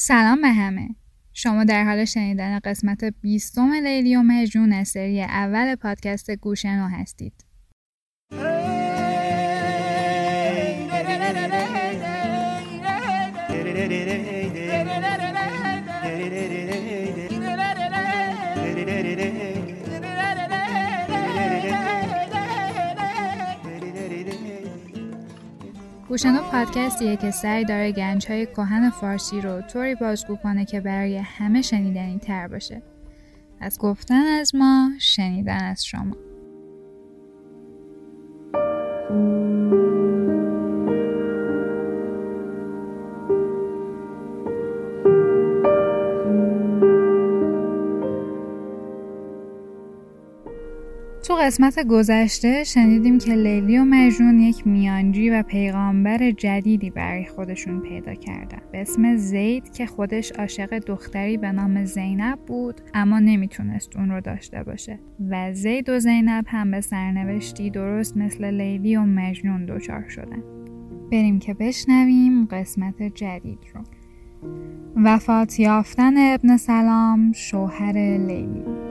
سلام به همه. شما در حال شنیدن قسمت بیستم لیلی و مجنون از سری اول پادکست گوشنو هستید. گوشنو پادکستیه که سعی داره گنج های کهن فارسی رو طوری بازگو کنه که برای همه شنیدنی تر باشه. از گفتن از ما شنیدن از شما. تو قسمت گذشته شنیدیم که لیلی و مجنون یک میانجی و پیغامبر جدیدی برای خودشون پیدا کردن. به اسم زید که خودش عاشق دختری به نام زینب بود اما نمی‌تونست اون رو داشته باشه. و زید و زینب هم به سرنوشتی درست مثل لیلی و مجنون دچار شدن. بریم که بشنویم قسمت جدید رو. وفات یافتن ابن سلام شوهر لیلی.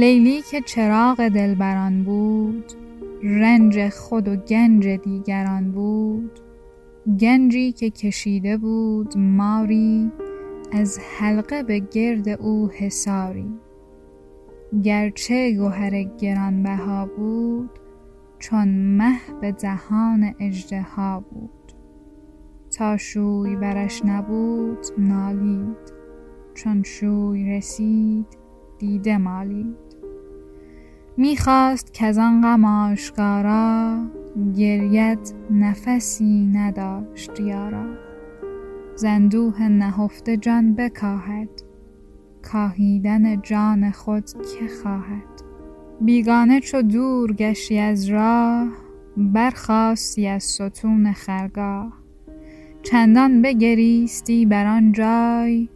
لیلی که چراغ دلبران بود رنج خود و گنج دیگران بود. گنجی که کشیده بود ماری از حلقه به گرد او حساری گرچه گوهر گرانبها بود چون مه به دهان اژدها بود. تا شوی برش نبود نالید. چون شوی رسید دیده مالید. می‌خواست که آن غم آشکارا گریت نفسی نداشت یارا. زندوه نهفته جان بکاهد کاهیدن جان خود که خواهد. بیگانه چو دور گشتی از راه برخاستی از ستون خرگاه. چندان بگریستی بر آن جای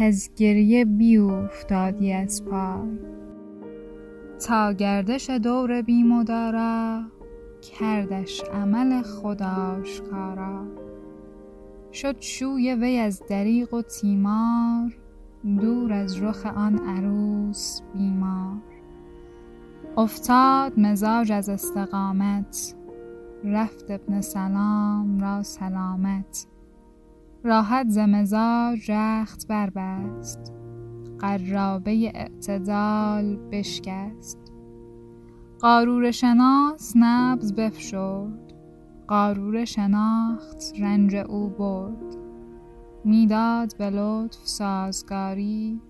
از گریه بیوفتادی از پای. تا گردش دور بیمدارا کردش عمل خداشکارا شد شوی وی از دریغ و تیمار دور از رخ آن عروس بیمار. افتاد مزاج از استقامت رفت ابن سلام را سلامت. راحت ز مزاج رخت بربست. قرابه اعتدال بشکست. قارور شناس نبز بفشرد. قارور شناخت رنج او برد. می‌داد به لطف سازگاری.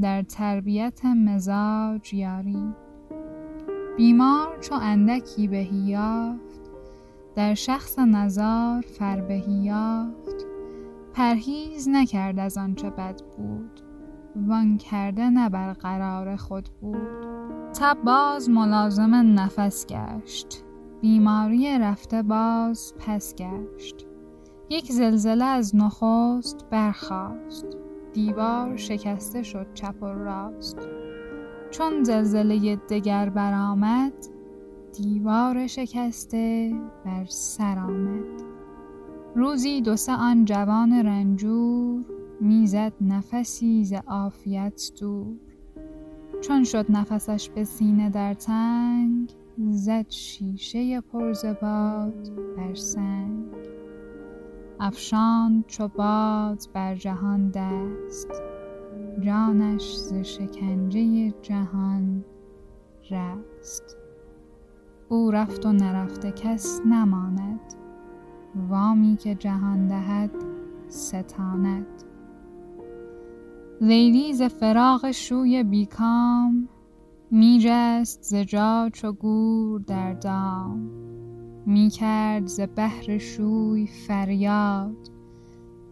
در تربیت مزاج یاری. بیمار چو اندکی بهی یافت. در شخص نزار فربهی یافت. پرهیز نکرد از آنچه بد بود. وان کرده نه بر قرار خود بود. تب باز ملازم نفس گشت. بیماری رفته باز پس گشت. یک زلزله از نخست برخاست. دیوار شکسته شد چپ و راست. چون زلزله دگر برآمد دیوار شکسته بر سر آمد. روزی دو سه آن جوان رنجور می‌زد نفسی ز عافیت دور. چون شد نفسش به سینه در تنگ زد شیشه پر ز باد بر سنگ. افشاند چو باد بر جهان دست جانش ز شکنجه جهان رست. او رفت و نرفته کس نماند وامی که جهان دهد ستاند. لیلی ز فراق شوی بیکام میجست ز جا چو گور در دام. می‌کرد ز بهر شوی فریاد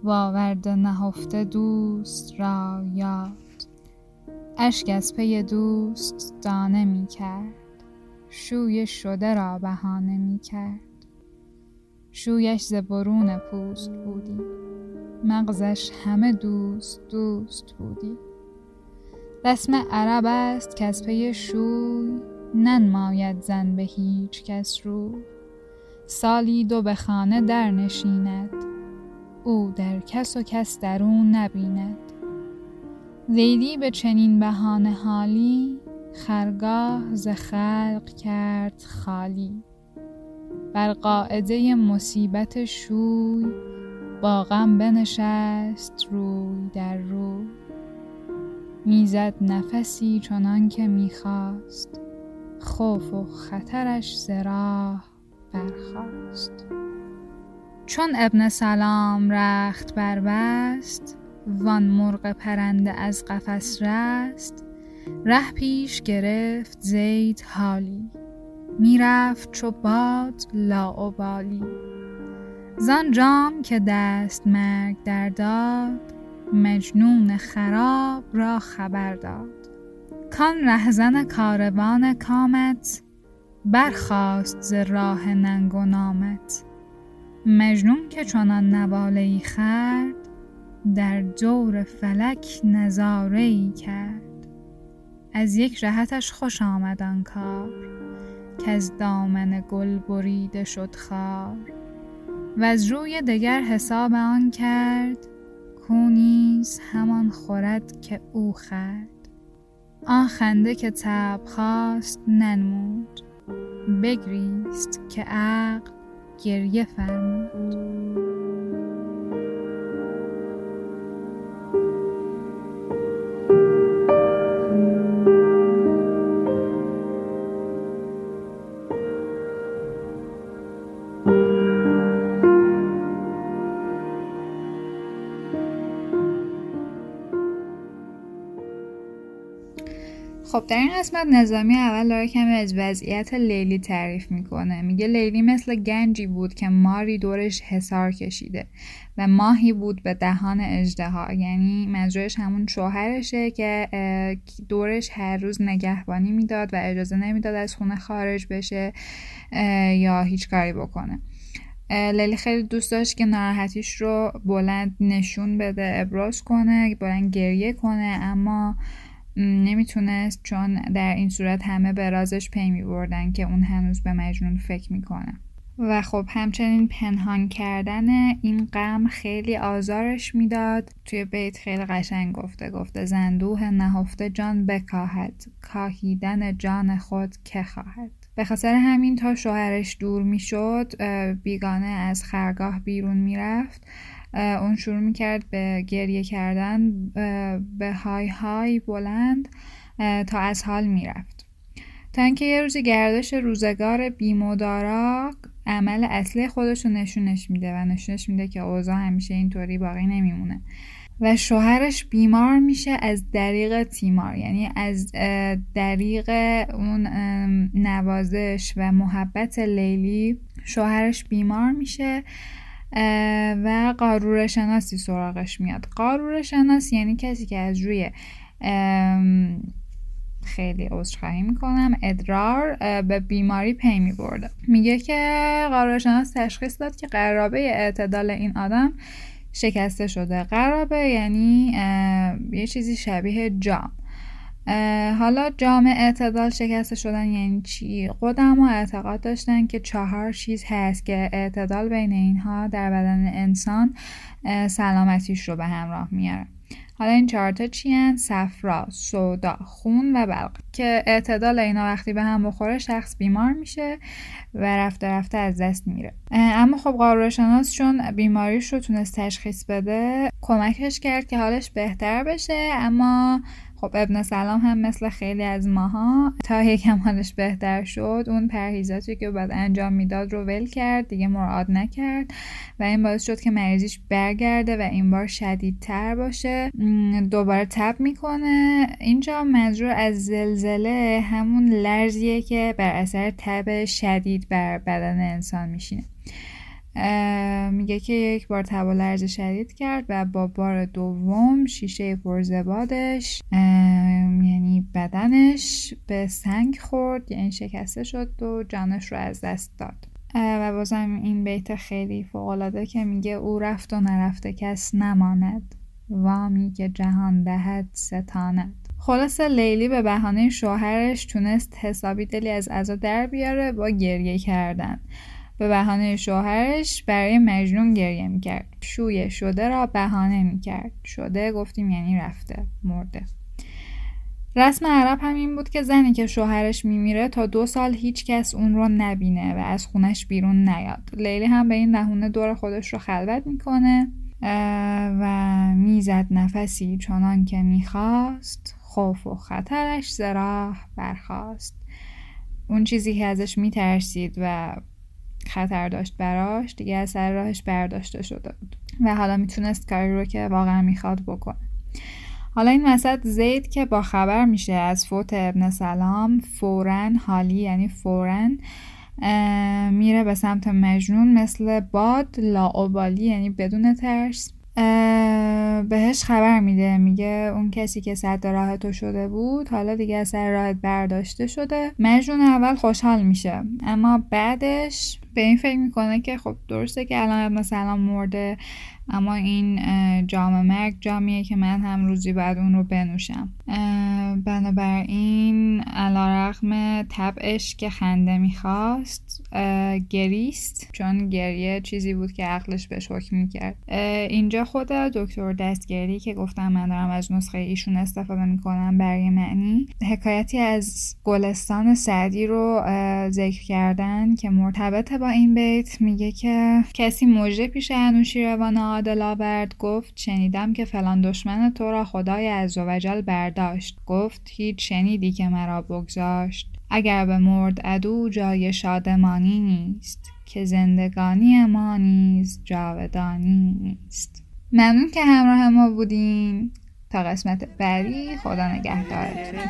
وآورده نهفته دوست را یاد. اشک از پی دوست دانه می‌کرد شوی شده را بهانه می‌کرد. شویش ز برون پوست بودی. مغزش همه دوست دوست بودی. رسم عرب است که از پی شوی ننماید زن به هیچ کس رو. سالی دو به خانه در نشیند. او در کس و کس درون نبیند. لیلی به چنین بهانه حالی خرگاه ز خلق کرد خالی. بر قاعده مصیبت شوی با غم بنشست روی در روی. می‌زد نفسی چنان که می‌خواست خوف و خطرش زراح برخاست. چون ابن سلام رخت بربست وان مرغ پرنده از قفس رست ره پیش گرفت زید حالی. می‌رفت چو باد لاابالی. زان جام که دست مرگ در داد مجنون خراب را خبر داد. کان رهزن کاروان کامت برخاست ز راه ننگ و نامت. مجنون که چنان نواله ای خرد در جور فلک نظاره ای کرد. از یک رهتش خوش آمد آن کار. از دامن گل بریده شد خار و از روی دگر حساب آن کرد کو نیز همان خورد که او خرد آن خنده که تب خواست ننمود بگریست که عقل گریه فرمود. خب در این قسمت نظامی اول داره کمی از وضعیت لیلی تعریف می‌کنه. میگه لیلی مثل گنجی بود که ماری دورش حسار کشیده و ماهی بود به دهان اجدها یعنی منظورش همون شوهرشه که دورش هر روز نگهبانی می‌داد و اجازه نمی‌داد از خونه خارج بشه یا هیچ کاری بکنه. لیلی خیلی دوست داشت که ناراحتیش رو بلند نشون بده ابراز کنه بلند گریه کنه اما نمی‌تونست چون در این صورت همه به رازش پی می بردن که اون هنوز به مجنون فکر می‌کنه. و خب همچنین پنهان کردن این غم خیلی آزارش می‌داد. توی بیت خیلی قشنگ گفته گفته زندوه نهفته جان بکاهد کاهیدن جان خود که خواهد. به خاطر همین تا شوهرش دور می‌شد بیگانه از خرگاه بیرون می‌رفت. اون شروع می‌کرد به گریه کردن به های های بلند تا از حال می‌رفت. تا اینکه یه روزی گردش روزگار بیمودارا عمل اصلی خودش رو نشونش میده و نشونش میده که اوضاع همیشه اینطوری باقی نمیمونه. و شوهرش بیمار میشه از دریق تیمار یعنی از دریق اون نوازش و محبت لیلی شوهرش بیمار میشه. و قارور شناسی سراغش میاد. قارور شناس یعنی کسی که از روی خیلی عذرخواهی می‌کنم ادرار به بیماری پی میبرده. میگه که قارور شناس تشخیص داد که قرابه اعتدال این آدم شکسته شده. قرابه یعنی یه چیزی شبیه جام حالا جامع اعتدال شکسته شدن یعنی چی؟ قدم و اعتقاد داشتن که چهار چیز هست که اعتدال بین اینها در بدن انسان سلامتیش رو به همراه میاره حالا این چهارتا چی هن؟ صفرا، سودا، خون و بلق که اعتدال اینا وقتی به هم بخوره شخص بیمار میشه و رفته رفته از دست میره اما خب قارورشناس چون بیماریش رو تونست تشخیص بده کمکش کرد که حالش بهتر بشه اما خب ابن سلام هم مثل خیلی از ماها تا یکم حالش بهتر شد اون پرهیزاتی که بعد انجام می‌داد رو ول کرد دیگه مراد نکرد و این باعث شد که مریضیش برگرده و این بار شدیدتر باشه. دوباره تب می‌کنه. اینجا منظور از زلزله همون لرزیه که بر اثر تب شدید بر بدن انسان میشینه. میگه که یک بار تب لرز شدید کرد و با بار دوم شیشه پرزبادش یعنی بدنش به سنگ خورد یعنی شکسته شد و جانش رو از دست داد. و بازم این بیت خیلی فوقالعاده که میگه او رفت و نرفته کس نماند. وامی که جهان دهد ستاند. خلاصه لیلی به بهانه شوهرش تونست حسابی دلی از عزا در بیاره با گریه کردن. به بهانه شوهرش برای مجنون گریه می‌کرد. شویه شده را بهانه می‌کرد. شده گفتیم یعنی رفته مرده. رسم عرب هم این بود که زنی که شوهرش میمیره تا دو سال هیچ کس اون رو نبینه و از خونش بیرون نیاد. لیلی هم به این بهونه دور خودش رو خلوت می‌کنه و می‌زد نفسی چنان که می‌خواست. خوف و خطرش زراح برخواست اون چیزی که ازش میترسید و خطر داشت براش دیگه از سر راهش برداشته شده بود. و حالا می‌تونست کاری رو که واقعا می‌خواد بکنه. حالا این وسط زید که با خبر میشه از فوت ابن سلام فورا حالی یعنی فورا میره به سمت مجنون مثل باد لاعبالی یعنی بدون ترس. بهش خبر میده میگه اون کسی که صد راه تو شده بود حالا دیگه سر راهت برداشته شده. مجنون اول خوشحال میشه اما بعدش به این فکر می‌کنه که خب درسته که الان مثلا مرده اما این جام مرگ جامیه که من هم روزی بعد اون رو بنوشم. بنابراین علا رقم طبعش که خنده می‌خواست گریست چون گریه چیزی بود که عقلش بهش حکم می‌کرد. اینجا خود دکتر دستگری که گفتم من دارم از نسخه ایشون استفاده می‌کنم برای معنی حکایتی از گلستان سعدی رو ذکر کردن که مرتبط با این بیت میگه که کسی موجه پیش انوشیروان عادل آورد گفت شنیدم که فلان دشمن تو را خدای عزوجل برداشت. گفت هیچ شنیدی که مرا بگذاشت. اگر به مرد عدو جای شادمانی نیست که زندگانی ما نیز جاودانی نیست. ممنون که همراه ما بودین. تا قسمت بعدی خدا نگهدارتون.